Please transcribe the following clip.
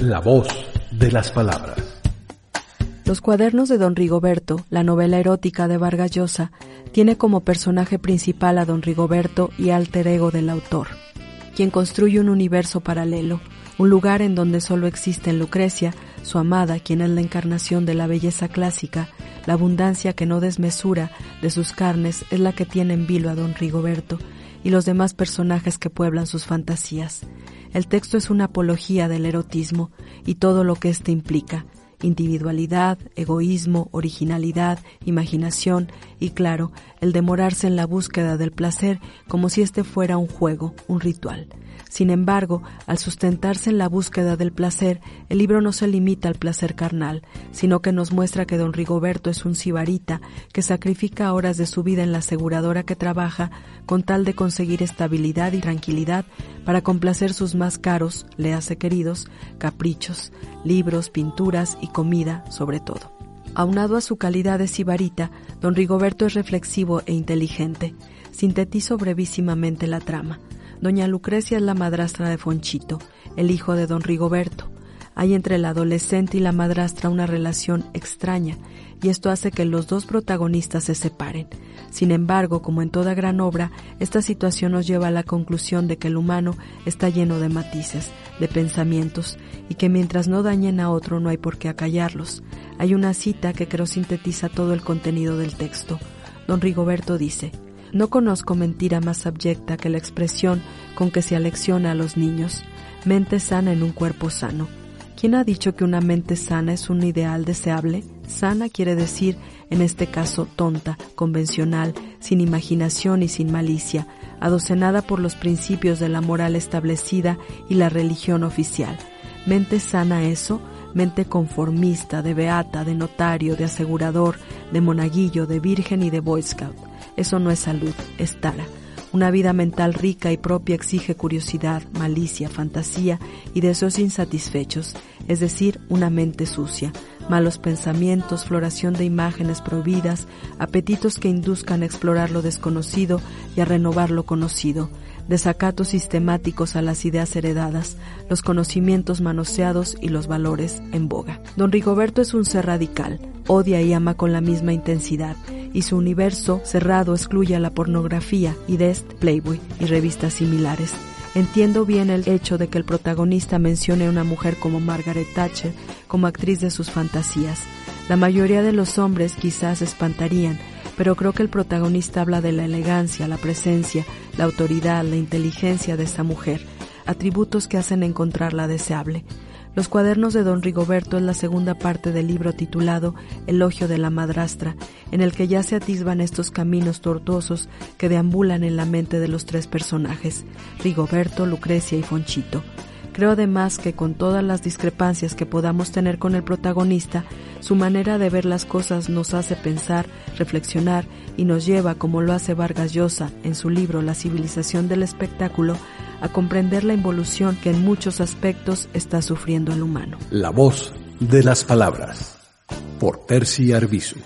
La voz de las palabras. Los cuadernos de don Rigoberto, la novela erótica de Vargas Llosa, tiene como personaje principal a don Rigoberto y alter ego del autor, quien construye un universo paralelo, un lugar en donde solo existen Lucrecia, su amada, quien es la encarnación de la belleza clásica, la abundancia que no desmesura de sus carnes es la que tiene en vilo a don Rigoberto, y los demás personajes que pueblan sus fantasías. El texto es una apología del erotismo y todo lo que éste implica, individualidad, egoísmo, originalidad, imaginación y, claro, el demorarse en la búsqueda del placer como si éste fuera un juego, un ritual. Sin embargo, al sustentarse en la búsqueda del placer, el libro no se limita al placer carnal, sino que nos muestra que don Rigoberto es un sibarita que sacrifica horas de su vida en la aseguradora que trabaja con tal de conseguir estabilidad y tranquilidad para complacer sus más caros, le hace queridos, caprichos, libros, pinturas y comida sobre todo. Aunado a su calidad de sibarita, don Rigoberto es reflexivo e inteligente. Sintetizo brevísimamente la trama. Doña Lucrecia es la madrastra de Fonchito, el hijo de don Rigoberto. Hay entre el adolescente y la madrastra una relación extraña, y esto hace que los dos protagonistas se separen. Sin embargo, como en toda gran obra, esta situación nos lleva a la conclusión de que el humano está lleno de matices, de pensamientos, y que mientras no dañen a otro no hay por qué acallarlos. Hay una cita que creo sintetiza todo el contenido del texto. Don Rigoberto dice, no conozco mentira más abyecta que la expresión con que se alecciona a los niños, mente sana en un cuerpo sano. ¿Quién ha dicho que una mente sana es un ideal deseable? Sana quiere decir, en este caso, tonta, convencional, sin imaginación y sin malicia, adocenada por los principios de la moral establecida y la religión oficial. Mente sana eso, mente conformista, de beata, de notario, de asegurador, de monaguillo, de virgen y de boy scout. Eso no es salud, es tara. Una vida mental rica y propia exige curiosidad, malicia, fantasía y deseos insatisfechos, es decir, una mente sucia, malos pensamientos, floración de imágenes prohibidas, apetitos que induzcan a explorar lo desconocido y a renovar lo conocido, desacatos sistemáticos a las ideas heredadas, los conocimientos manoseados y los valores en boga. Don Rigoberto es un ser radical, odia y ama con la misma intensidad, y su universo cerrado excluye a la pornografía, Idest, Playboy y revistas similares. Entiendo bien el hecho de que el protagonista mencione a una mujer como Margaret Thatcher como actriz de sus fantasías. La mayoría de los hombres quizás espantarían, pero creo que el protagonista habla de la elegancia, la presencia, la autoridad, la inteligencia de esta mujer, atributos que hacen encontrarla deseable. Los cuadernos de don Rigoberto es la segunda parte del libro titulado Elogio de la madrastra, en el que ya se atisban estos caminos tortuosos que deambulan en la mente de los tres personajes, Rigoberto, Lucrecia y Fonchito. Creo además que con todas las discrepancias que podamos tener con el protagonista, su manera de ver las cosas nos hace pensar, reflexionar y nos lleva, como lo hace Vargas Llosa en su libro La civilización del espectáculo, a comprender la involución que en muchos aspectos está sufriendo el humano. La voz de las palabras. Por Percy Arbizu.